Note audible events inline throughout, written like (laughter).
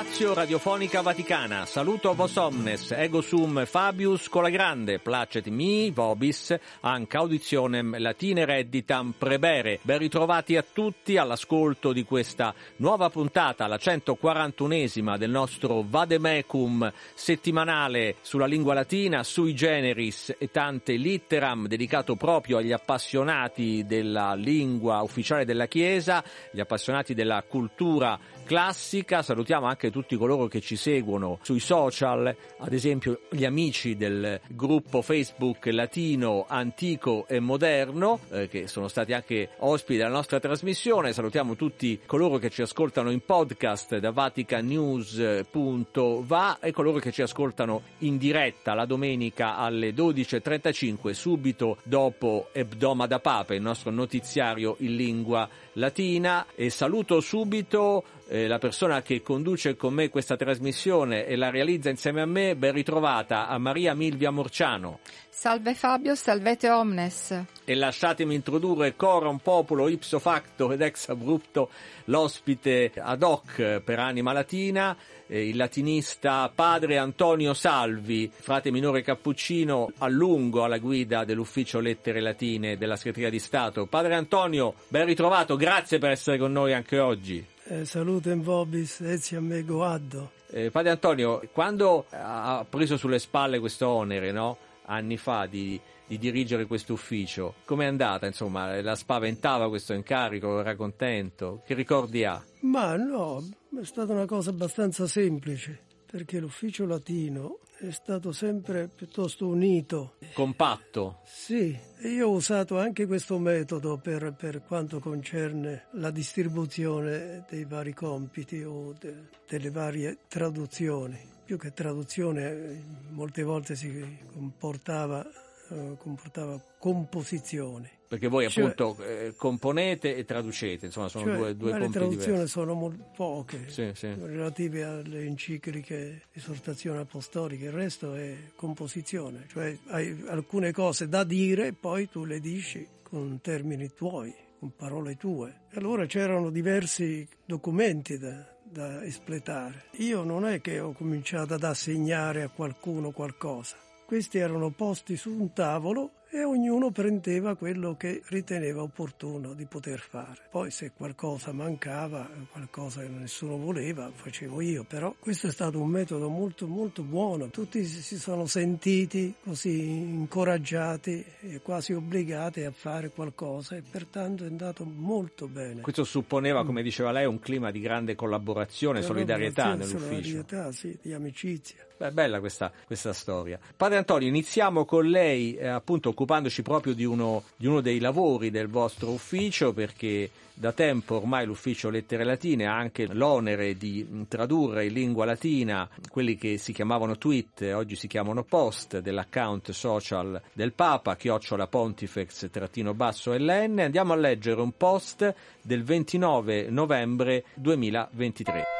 Stazio Radiofonica Vaticana, saluto vos omnes, ego sum Fabius con la grande, placet mi, vobis, anc auditionem latine redditam prebere. Ben ritrovati a tutti all'ascolto di questa nuova puntata, la 141esima del nostro Vademecum settimanale sulla lingua latina, sui generis e tante litteram, dedicato proprio agli appassionati della lingua ufficiale della Chiesa, gli appassionati della cultura classica. Salutiamo anche tutti coloro che ci seguono sui social, ad esempio gli amici del gruppo Facebook latino antico e moderno, eh, che sono stati anche ospiti della nostra trasmissione. Salutiamo tutti coloro che ci ascoltano in podcast da vaticanews.va e coloro che ci ascoltano in diretta la domenica alle 12.35 subito dopo Ebdoma da Papa, il nostro notiziario in lingua latina e saluto subito eh, la persona che conduce con me questa trasmissione e la realizza insieme a me, ben ritrovata a Maria Milvia Morciano. Salve Fabio, salvete omnes. E lasciatemi introdurre coram populo ipso facto ed ex abrupto l'ospite ad hoc per Anima Latina, eh, il latinista padre Antonio Salvi, frate minore cappuccino a lungo alla guida dell'ufficio lettere latine della segreteria di Stato. Padre Antonio, ben ritrovato, grazie per essere con noi anche oggi. Eh, salutem vobis, etiam me goaddo. Eh, padre Antonio, quando ha preso sulle spalle questo onere, no? anni fa, di, di dirigere questo ufficio, com'è andata? Insomma, la spaventava questo incarico? Era contento? Che ricordi ha? Ma no, è stata una cosa abbastanza semplice, perché l'ufficio latino è stato sempre piuttosto unito. Compatto? Sì, io ho usato anche questo metodo per, per quanto concerne la distribuzione dei vari compiti o de, delle varie traduzioni. Più che traduzione, molte volte si comportava, eh, comportava composizione. Perché voi cioè, appunto eh, componete e traducete, insomma sono cioè, due, due ma compiti le traduzioni diversi. sono molto poche, sì, sì. relative alle encicliche, esortazioni apostoliche, il resto è composizione, cioè hai alcune cose da dire e poi tu le dici con termini tuoi, con parole tue. Allora c'erano diversi documenti da, da espletare. Io non è che ho cominciato ad assegnare a qualcuno qualcosa, questi erano posti su un tavolo e ognuno prendeva quello che riteneva opportuno di poter fare. Poi se qualcosa mancava, qualcosa che nessuno voleva, facevo io, però questo è stato un metodo molto molto buono. Tutti si sono sentiti così incoraggiati e quasi obbligati a fare qualcosa e pertanto è andato molto bene. Questo supponeva, come diceva lei, un clima di grande collaborazione, solidarietà nell'ufficio. Solidarietà, sì, di amicizia. Beh, bella questa, questa, storia. Padre Antonio, iniziamo con lei eh, appunto occupandoci proprio di uno, di uno, dei lavori del vostro ufficio perché da tempo ormai l'ufficio Lettere Latine ha anche l'onere di tradurre in lingua latina quelli che si chiamavano tweet, oggi si chiamano post dell'account social del Papa, chiocciola pontifex-ln. Andiamo a leggere un post del 29 novembre 2023.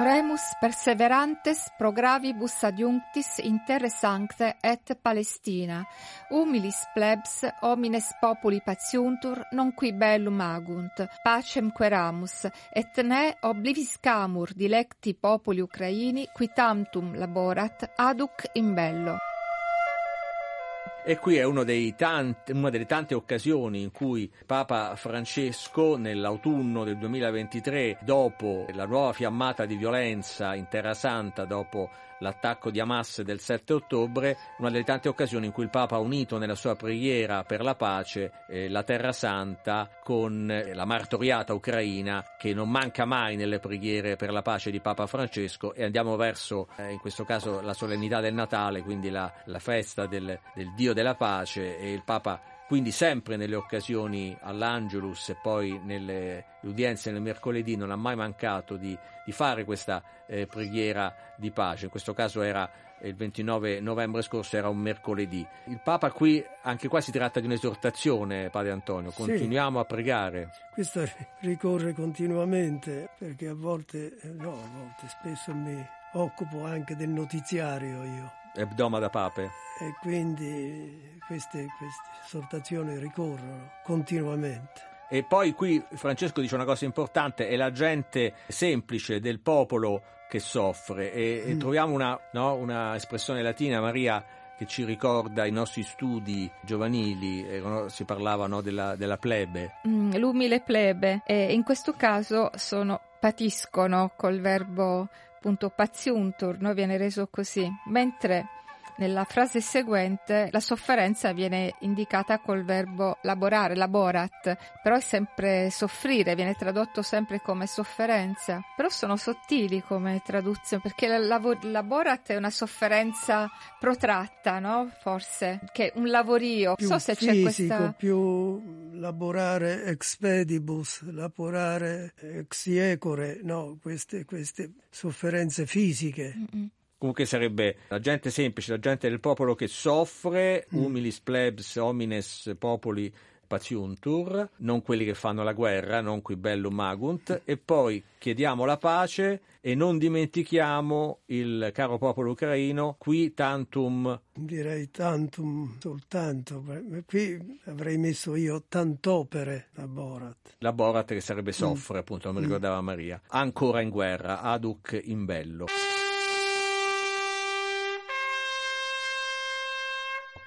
Oremus perseverantes pro gravibus adiunctis inter sancte et Palestina. Humilis plebs homines populi patiuntur, non qui bellum agunt. Pacem queramus, et ne obliviscamur dilecti populi Ucraini qui tantum laborat aduc in bello. E qui è tanti, una delle tante occasioni in cui Papa Francesco, nell'autunno del 2023, dopo la nuova fiammata di violenza in Terra Santa, dopo l'attacco di Hamas del 7 ottobre, una delle tante occasioni in cui il Papa ha unito nella sua preghiera per la pace eh, la Terra Santa con eh, la martoriata ucraina che non manca mai nelle preghiere per la pace di Papa Francesco. E andiamo verso eh, in questo caso la solennità del Natale, quindi la, la festa del, del Dio della pace. E il Papa quindi sempre nelle occasioni all'Angelus e poi nelle udienze nel mercoledì non ha mai mancato di, di fare questa eh, preghiera di pace, in questo caso era il 29 novembre scorso era un mercoledì. Il Papa qui, anche qua si tratta di un'esortazione, Padre Antonio, continuiamo sì. a pregare. Questo (laughs) ricorre continuamente perché a volte, no, a volte spesso mi occupo anche del notiziario io. Ebdoma da Pape. E quindi queste, queste esortazioni ricorrono continuamente. E poi qui Francesco dice una cosa importante, è la gente semplice del popolo che soffre e, mm. e troviamo una, no, una, espressione latina, Maria, che ci ricorda i nostri studi giovanili, eh, si parlava no, della, della, plebe. Mm, l'umile plebe, e in questo caso sono, patiscono col verbo appunto paziuntur, no, viene reso così, mentre nella frase seguente la sofferenza viene indicata col verbo lavorare, laborat, però è sempre soffrire, viene tradotto sempre come sofferenza, però sono sottili come traduzione perché la, laborat è una sofferenza protratta, no? Forse, che è un lavorio. Più so se fisico, c'è questa... più lavorare expedibus, lavorare ex iecore, no? Queste, queste sofferenze fisiche. Mm-mm. Comunque sarebbe la gente semplice, la gente del popolo che soffre, mm. humilis plebs homines popoli patiuntur, non quelli che fanno la guerra, non qui bellum magunt, e poi chiediamo la pace e non dimentichiamo il caro popolo ucraino, qui tantum... Direi tantum soltanto, qui avrei messo io tant'opere la Borat. La Borat che sarebbe soffre, mm. appunto, come ricordava Maria. Ancora in guerra, aduc in bello.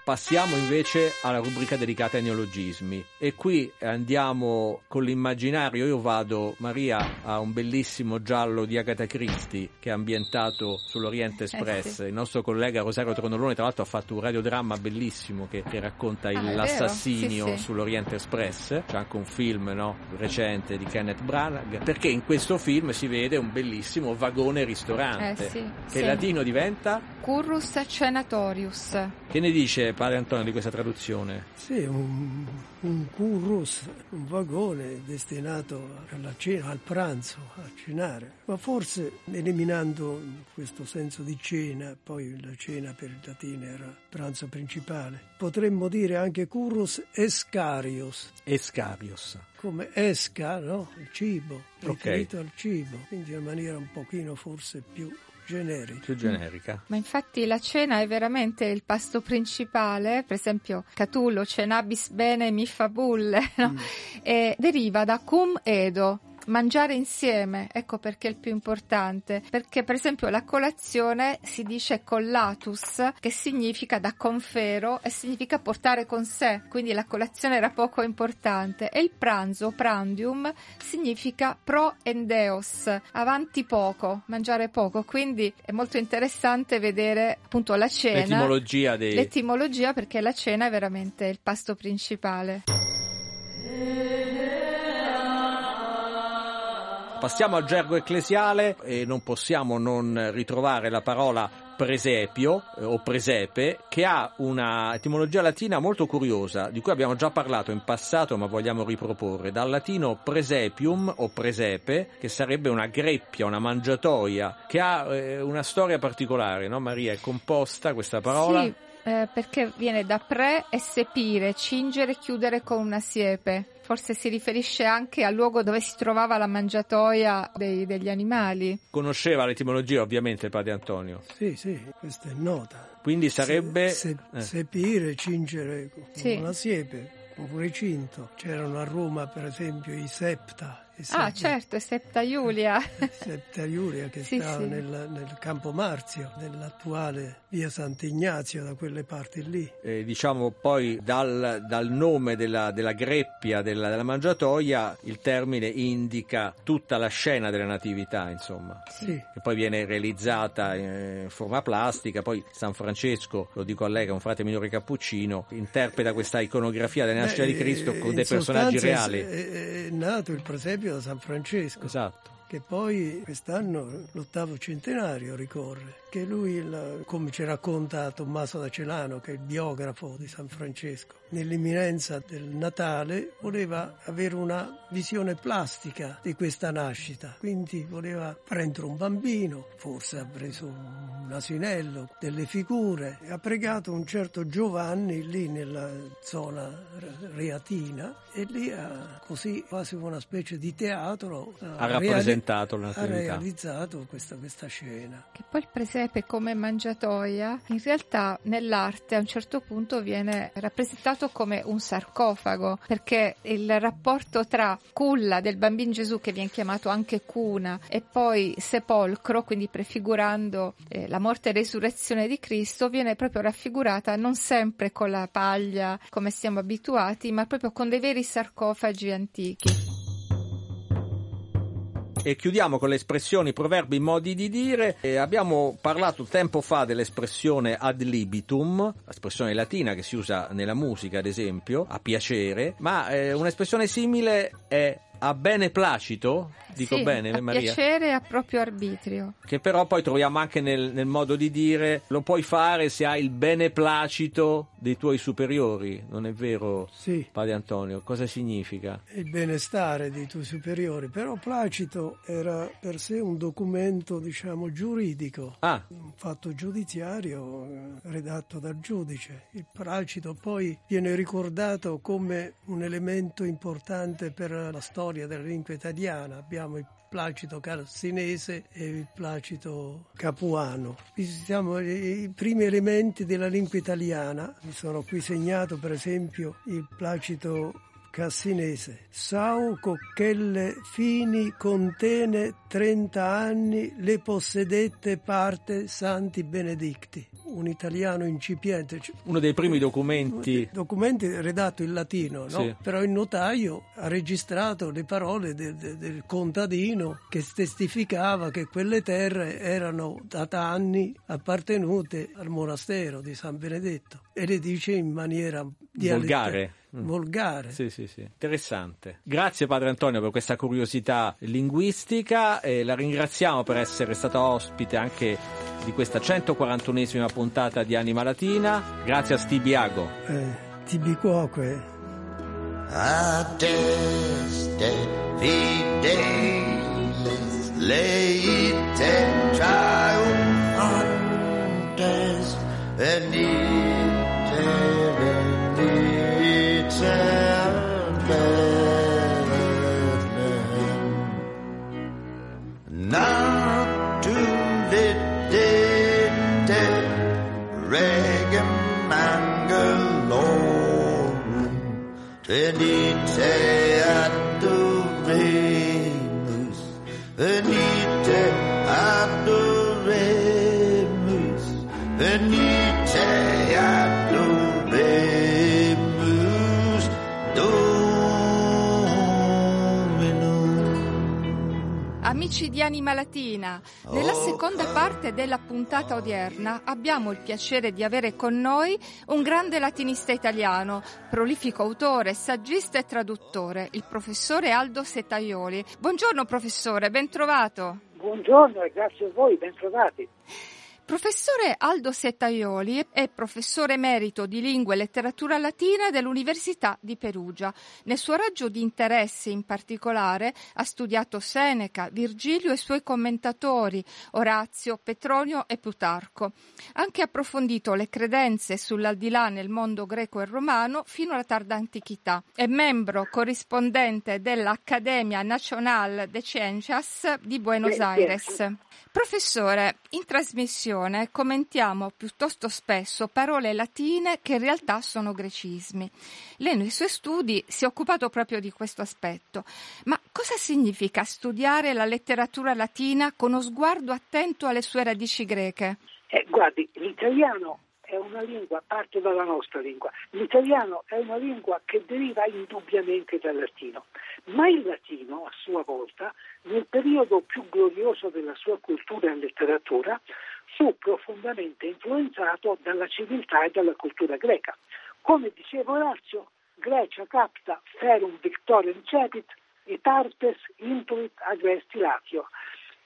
Passiamo invece alla rubrica dedicata ai neologismi e qui andiamo con l'immaginario. Io vado, Maria, a un bellissimo giallo di Agatha Christie che è ambientato sull'Oriente Express. Eh sì. Il nostro collega Rosario Tronolone, tra l'altro, ha fatto un radiodramma bellissimo che, che racconta ah, l'assassinio sì, sì. sull'Oriente Express. C'è anche un film no, recente di Kenneth Branagh perché in questo film si vede un bellissimo vagone ristorante eh che in latino diventa Currus Cenatorius. Che ne dice padre Antonio di questa traduzione? Sì, un, un currus, un vagone destinato alla cena, al pranzo, a cenare, ma forse eliminando questo senso di cena, poi la cena per il latino era pranzo principale, potremmo dire anche currus escarius. Escarius. Come esca, no? Il cibo, riferito okay. al cibo, quindi in maniera un pochino forse più generica. Più generica. Ma infatti la cena è veramente il pasto principale, per esempio Catullo, cenabis bene mi fabulle, (laughs) no? mm. e deriva da cum edo, mangiare insieme, ecco perché è il più importante, perché per esempio la colazione si dice collatus, che significa da confero e significa portare con sé, quindi la colazione era poco importante, e il pranzo, prandium, significa pro endeos, avanti poco, mangiare poco, quindi è molto interessante vedere appunto la cena, l'etimologia, dei... l'etimologia perché la cena è veramente il pasto principale. Passiamo al gergo ecclesiale e non possiamo non ritrovare la parola presepio eh, o presepe che ha una etimologia latina molto curiosa di cui abbiamo già parlato in passato ma vogliamo riproporre dal latino presepium o presepe che sarebbe una greppia, una mangiatoia che ha eh, una storia particolare, no Maria? È composta questa parola? Sì. Eh, perché viene da pre e sepire, cingere e chiudere con una siepe. Forse si riferisce anche al luogo dove si trovava la mangiatoia dei, degli animali. Conosceva l'etimologia ovviamente padre Antonio? Sì, sì, questa è nota. Quindi sarebbe... Se, se, eh. Sepire, cingere con sì. una siepe, un recinto. C'erano a Roma per esempio i septa, ah, certo, è Septa Iulia. (laughs) Septa Iulia che (laughs) sì, sta sì. Nel, nel, Campo Marzio, nell'attuale via Sant'Ignazio, da quelle parti lì. Eh, diciamo poi dal, dal nome della, della greppia della, della, mangiatoia il termine indica tutta la scena della natività, insomma. Sì. Che poi viene realizzata in forma plastica, poi San Francesco, lo dico a lei che è un frate minore cappuccino, interpreta questa iconografia della nascita di Cristo con dei personaggi reali. È, è nato il presepio da San Francesco. Esatto che poi quest'anno l'ottavo centenario ricorre, che lui, come ci racconta Tommaso da Celano, che è il biografo di San Francesco, nell'imminenza del Natale voleva avere una visione plastica di questa nascita, quindi voleva prendere un bambino, forse ha preso un asinello, delle figure, ha pregato un certo Giovanni lì nella zona reatina e lì ha così quasi una specie di teatro ha, rappresentato reali- ha realizzato questa, questa scena. Che poi il presepe come mangiatoia in realtà nell'arte a un certo punto viene rappresentato come un sarcofago perché il rapporto tra culla del bambino Gesù che viene chiamato anche cuna e poi sepolcro, quindi prefigurando eh, la morte e resurrezione di Cristo, viene proprio raffigurata non sempre con la paglia come siamo abituati, ma proprio con dei veri sarcofagi antichi. E chiudiamo con le espressioni, proverbi, modi di dire. E abbiamo parlato tempo fa dell'espressione ad libitum, espressione latina che si usa nella musica, ad esempio, a piacere, ma eh, un'espressione simile è a bene placito, dico sì, bene a Maria? piacere e a proprio arbitrio. Che però poi troviamo anche nel, nel, modo di dire, lo puoi fare se hai il beneplacito dei tuoi superiori, non è vero sì. Padre Antonio? Cosa significa? Il benestare dei tuoi superiori, però placito era per sé un documento diciamo giuridico, ah. un fatto giudiziario eh, redatto dal giudice. Il placito poi viene ricordato come un elemento importante per la storia storia della lingua italiana. Abbiamo il Placito Cassinese e il Placito Capuano. Visitiamo i primi elementi della lingua italiana. Mi sono qui segnato per esempio il Placito cassinese. Sau Cocchelle Fini contene 30 anni le possedette parte Santi Benedicti. Un italiano incipiente. Uno dei primi documenti. Documenti redatto in latino, no? Sì. Però il notaio ha registrato le parole de, de, del contadino che testificava che quelle terre erano da anni appartenute al monastero di San Benedetto e le dice in maniera volgare. Mm. Volgare. Sì, sì, sì. Interessante. Grazie Padre Antonio per questa curiosità linguistica e la ringraziamo per essere stata ospite anche di questa 141esima puntata di Anima Latina. Grazie a Stibiago. Eh, Tibicuoque. Adeste fidelis leite triumphantes venite nella seconda parte della puntata odierna abbiamo il piacere di avere con noi un grande latinista italiano, prolifico autore, saggista e traduttore, il professore Aldo Setaioli. Buongiorno professore, ben trovato. Buongiorno e grazie a voi, ben trovati. Professore Aldo Settaioli è professore emerito di lingua e letteratura latina dell'Università di Perugia. Nel suo raggio di interesse in particolare ha studiato Seneca, Virgilio e i suoi commentatori, Orazio, Petronio e Plutarco. Ha anche approfondito le credenze sull'aldilà nel mondo greco e romano fino alla tarda antichità. È membro corrispondente dell'Accademia Nacional de Ciencias di Buenos Aires. Professore, in trasmissione commentiamo piuttosto spesso parole latine che in realtà sono grecismi. Lei nei suoi studi si è occupato proprio di questo aspetto. Ma cosa significa studiare la letteratura latina con uno sguardo attento alle sue radici greche? Eh, guardi, l'italiano è una lingua, parte dalla nostra lingua. L'italiano è una lingua che deriva indubbiamente dal latino, ma il latino, a sua volta, nel periodo più glorioso della sua cultura e letteratura, fu profondamente influenzato dalla civiltà e dalla cultura greca. Come diceva Orazio, Grecia capta ferum victoriam cepit, et artes intuit agresti Lazio,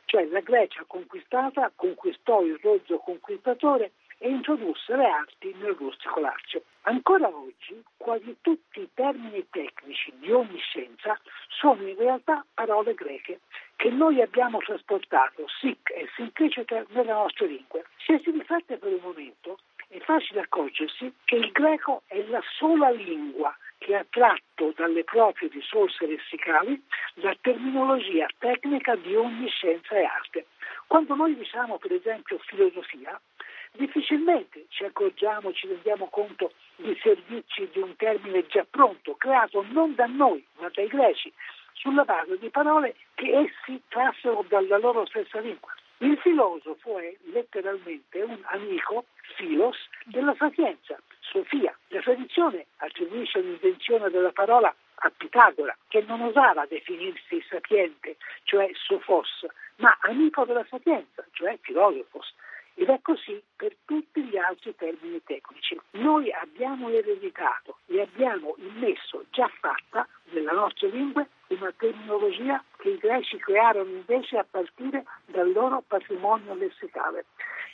cioè la Grecia conquistata conquistò il rozzo conquistatore e introdusse le arti nel rustico Lazio. Ancora oggi quasi tutti i termini tecnici di ogni scienza sono in realtà parole greche che noi abbiamo trasportato sic e simpliciter nelle nostre lingue. Se si riflette per un momento è facile accorgersi che il greco è la sola lingua che ha tratto dalle proprie risorse lessicali la terminologia tecnica di ogni scienza e arte. Quando noi diciamo per esempio filosofia, difficilmente ci accorgiamo, ci rendiamo conto di servirci di un termine già pronto, creato non da noi, ma dai greci, sulla base di parole che essi trassero dalla loro stessa lingua. Il filosofo è letteralmente un amico, filos, della sapienza, Sofia. La tradizione attribuisce l'invenzione della parola a Pitagora, che non osava definirsi sapiente, cioè sofos, ma amico della sapienza, cioè filosofos. Ed è così per tutti gli altri termini tecnici. Noi abbiamo ereditato e abbiamo immesso già fatta nella nostra lingua una terminologia che i greci crearono invece a partire dal loro patrimonio lessicale.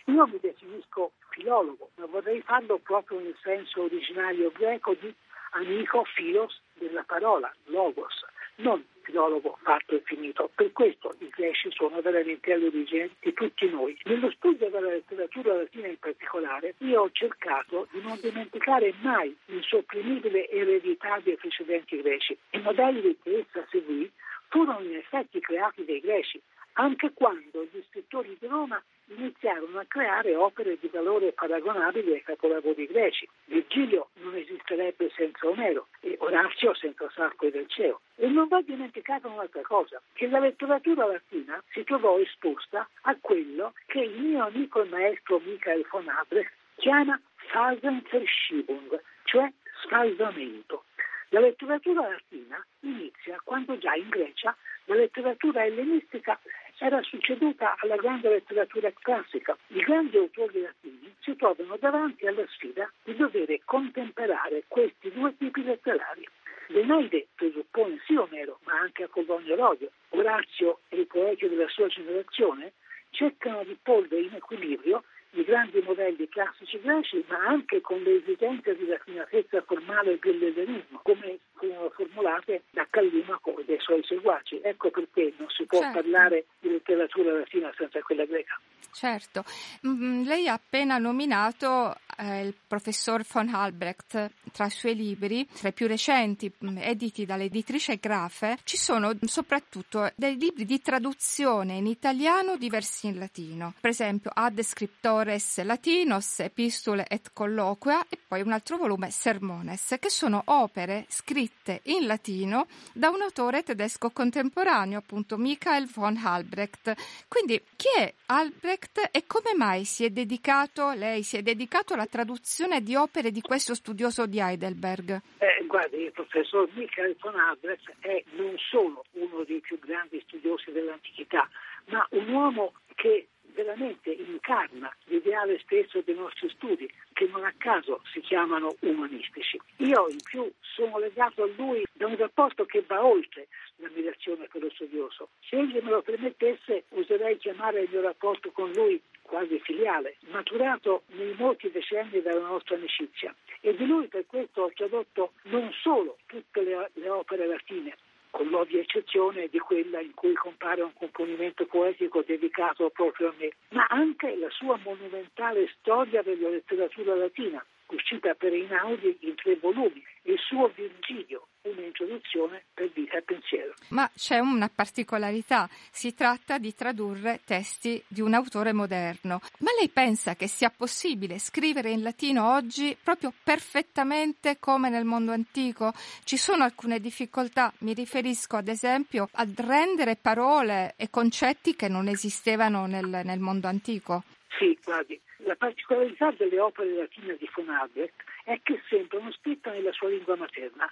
Io mi definisco filologo, ma vorrei farlo proprio nel senso originario greco di amico filos della parola, logos, non filologo fatto e finito. Per questo i greci sono veramente all'origine di tutti noi. Nello studio della letteratura latina in particolare, io ho cercato di non dimenticare mai l'insopprimibile eredità dei precedenti greci. I modelli che essa seguì furono in effetti creati dai greci, anche quando gli scrittori di Roma iniziarono a creare opere di valore paragonabile ai capolavori greci. Virgilio non esisterebbe senza Omero e Orazio senza Sarco del Ceo. E non va dimenticata un'altra cosa, che la letteratura latina si trovò esposta a quello che il mio amico e maestro Michael von Albrecht chiama Phasenverschiebung, cioè sfalsamento. La letteratura latina inizia quando già in Grecia la letteratura ellenistica era succeduta alla grande letteratura classica. I grandi autori latini si trovano davanti alla sfida di dover contemperare questi due tipi letterari. L'Eneide presuppone sì Omero, ma anche Apolonio Rodio. Orazio e i poeti della sua generazione cercano di porre in equilibrio i grandi modelli classici greci, ma anche con le esigenze di raffinatezza formale dell'ellenismo, come furono formulate da Callimaco e dai suoi seguaci. Ecco perché non si può Certo. parlare di letteratura latina senza quella greca. Certo, Mm, lei ha appena nominato eh, il professor von Albrecht. Tra i suoi libri, tra i più recenti mm, editi dall'editrice Grafe, ci sono soprattutto dei libri di traduzione in italiano diversi in latino. Per esempio Ad Scriptores Latinos, Epistole et Colloquia e poi un altro volume Sermones, che sono opere scritte in latino da un autore tedesco contemporaneo, appunto Michael von Albrecht. Quindi chi è Albrecht e come mai si è dedicato, lei si è dedicato alla traduzione di opere di questo studioso di Heidelberg? Eh, guardi, il professor Michael von Albrecht è non solo uno dei più grandi studiosi dell'antichità, ma un uomo che veramente incarna l'ideale stesso dei nostri studi, che non a caso si chiamano umanistici. Io in più sono legato a lui da un rapporto che va oltre l'ammirazione per lo studioso. Se egli me lo permettesse, oserei chiamare il mio rapporto con lui quasi filiale, maturato nei molti decenni dalla nostra amicizia. E di lui per questo ho tradotto non solo tutte le, le opere latine, con l'ovvia eccezione di quella in cui compare un componimento poetico dedicato proprio a me, ma anche la sua monumentale storia della letteratura latina, uscita per Einaudi in tre volumi, il suo Virgilio, un'introduzione per vita e pensiero. Ma c'è una particolarità, si tratta di tradurre testi di un autore moderno. Ma lei pensa che sia possibile scrivere in latino oggi proprio perfettamente come nel mondo antico? Ci sono alcune difficoltà, mi riferisco ad esempio a rendere parole e concetti che non esistevano nel, nel mondo antico. Sì, guardi, la particolarità delle opere latine di von Albrecht è che sembrano scritte nella sua lingua materna.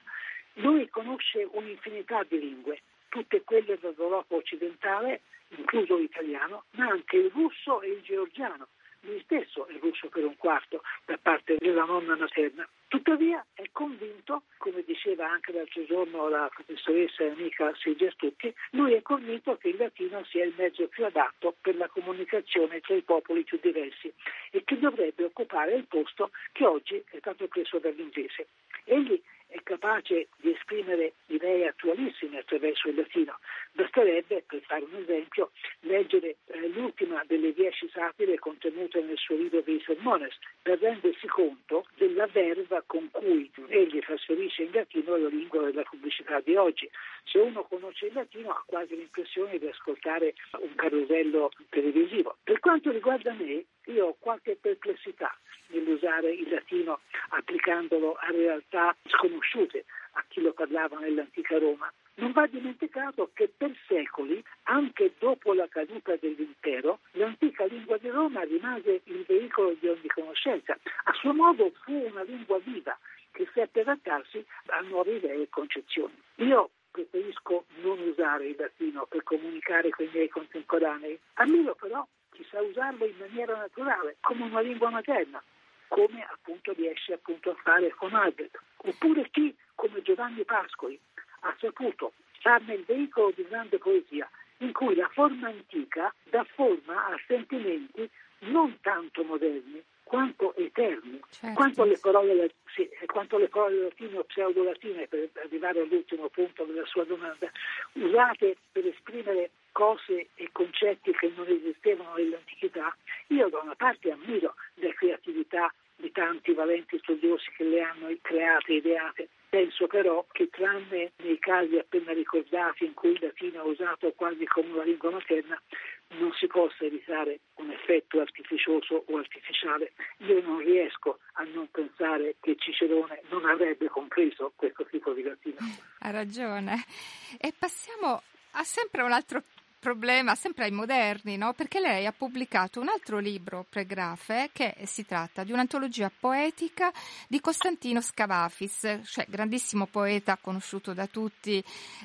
Lui conosce un'infinità di lingue, tutte quelle dell'Europa occidentale, incluso l'italiano, ma anche il russo e il georgiano. Lui stesso è russo per un quarto da parte della nonna materna. Tuttavia è convinto, come diceva anche l'altro giorno la professoressa e amica Silvia Stucchi, lui è convinto che il latino sia il mezzo più adatto per la comunicazione tra i popoli più diversi e che dovrebbe occupare il posto che oggi è stato preso dall'inglese. Egli è capace di esprimere idee attualissime attraverso il latino. Basterebbe, per fare un esempio, leggere eh, l'ultima delle dieci satire contenute nel suo libro dei Sermones per rendersi conto della verva con cui egli trasferisce in latino la lingua della pubblicità di oggi. Se uno conosce il latino ha quasi l'impressione di ascoltare un carosello televisivo. Per quanto riguarda me, io ho qualche perplessità nell'usare il latino applicandolo a realtà sconosciute a chi lo parlava nell'antica Roma. Non va dimenticato che per secoli, anche dopo la caduta dell'impero, l'antica lingua di Roma rimase il veicolo di ogni conoscenza. A suo modo fu una lingua viva che seppe adattarsi a nuove idee e concezioni. Io preferisco non usare il latino per comunicare con i miei contemporanei. Ammiro però chi sa usarlo in maniera naturale, come una lingua materna, come appunto riesce appunto a fare con Albert. Oppure chi, come Giovanni Pascoli, ha saputo farne il veicolo di grande poesia, in cui la forma antica dà forma a sentimenti non tanto moderni, quanto eterni, Certo. quanto le parole, sì, quanto le parole latine o pseudo-latine, per arrivare all'ultimo punto della sua domanda, usate per esprimere cose e concetti che non esistevano nell'antichità, io da una parte ammiro la creatività di tanti valenti studiosi che le hanno create, ideate. Penso però che tranne nei casi appena ricordati in cui il latino è usato quasi come una lingua materna, non si possa evitare un effetto artificioso o artificiale. Io non riesco a non pensare che Cicerone non avrebbe compreso questo tipo di latino. Ha ragione. E passiamo a sempre un altro problema, sempre ai moderni, no? Perché lei ha pubblicato un altro libro pregrafe che si tratta di un'antologia poetica di Costantino Scavafis, cioè grandissimo poeta conosciuto da tutti,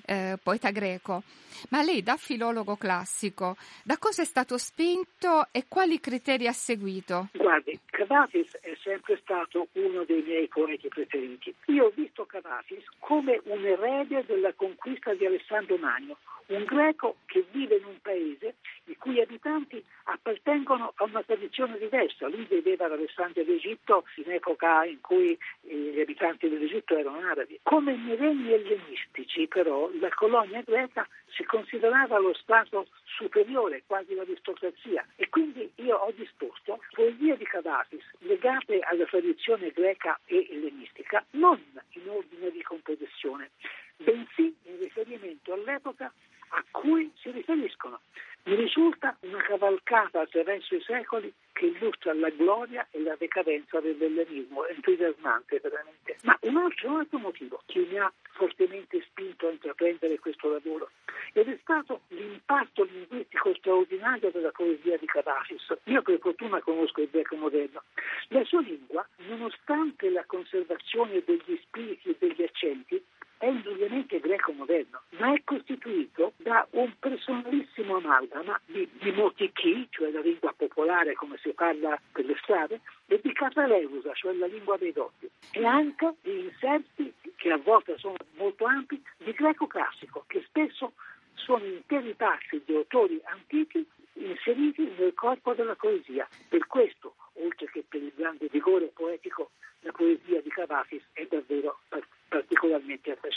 eh, poeta greco. Ma lei da filologo classico, da cosa è stato spinto e quali criteri ha seguito? Guardi, Cavafis è sempre stato uno dei miei poeti preferiti. Io ho visto Cavafis come un erede della conquista di Alessandro Magno, un greco che vive in un paese i cui abitanti appartengono a una tradizione diversa. Lui viveva ad Alessandria d'Egitto in epoca in cui gli abitanti dell'Egitto erano arabi. Come nei regni ellenistici, però, la colonia greca si considerava lo stato superiore, quasi l'aristocrazia. E quindi io ho disposto poesie di Cavafis legate alla tradizione greca e ellenistica, non in ordine di composizione, bensì in riferimento all'epoca a cui si riferiscono. Mi risulta una cavalcata attraverso i secoli che illustra la gloria e la decadenza dell'ellenismo, entusiasmante veramente. Ma un altro, un altro motivo che mi ha fortemente spinto a intraprendere questo lavoro ed è stato l'impatto linguistico straordinario della poesia di Cavafis. Io per fortuna conosco il greco moderno. La sua lingua, nonostante la conservazione degli spiriti e degli accenti, è indubbiamente greco moderno, ma è costituito da un personalissimo amalgama di, di motichi, cioè la lingua popolare come si parla per le strade, e di cataleusa, cioè la lingua dei dotti, e anche di inserti che a volte sono molto ampi di greco classico, che spesso sono interi passi di autori antichi inseriti nel corpo della poesia. Per questo, oltre che per il grande vigore poetico, la poesia di Cavafis è davvero particolarmente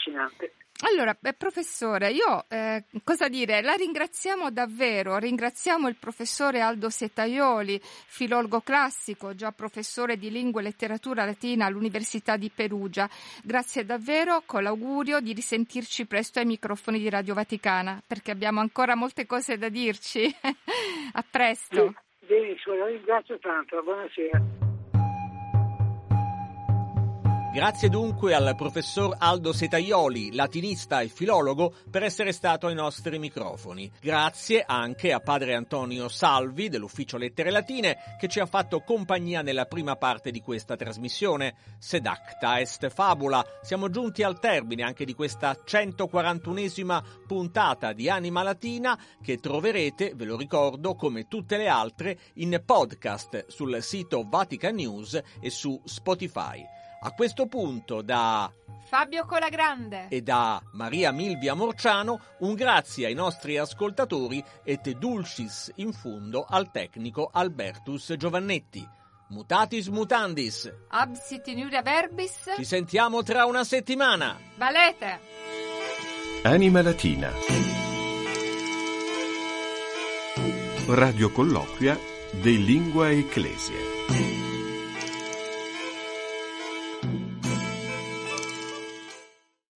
affascinante. Allora, beh, professore, io eh, cosa dire? La ringraziamo davvero, ringraziamo il professore Aldo Setaioli, filologo classico, già professore di lingua e letteratura latina all'Università di Perugia. Grazie davvero, con l'augurio di risentirci presto ai microfoni di Radio Vaticana, perché abbiamo ancora molte cose da dirci. (laughs) A presto. Benissimo, la ringrazio tanto, buonasera. Grazie dunque al professor Aldo Setaioli, latinista e filologo, per essere stato ai nostri microfoni. Grazie anche a padre Antonio Salvi dell'Ufficio Lettere Latine che ci ha fatto compagnia nella prima parte di questa trasmissione. Sedacta est fabula. Siamo giunti al termine anche di questa 141esima puntata di Anima Latina che troverete, ve lo ricordo, come tutte le altre in podcast sul sito Vatican News e su Spotify. A questo punto da Fabio Colagrande e da Maria Milvia Morciano un grazie ai nostri ascoltatori et dulcis in fundo al tecnico Albertus Giovannetti. Mutatis mutandis. Absit in iuria verbis Ci sentiamo tra una settimana. Valete Anima Latina. Radio colloquia de Lingua Ecclesia.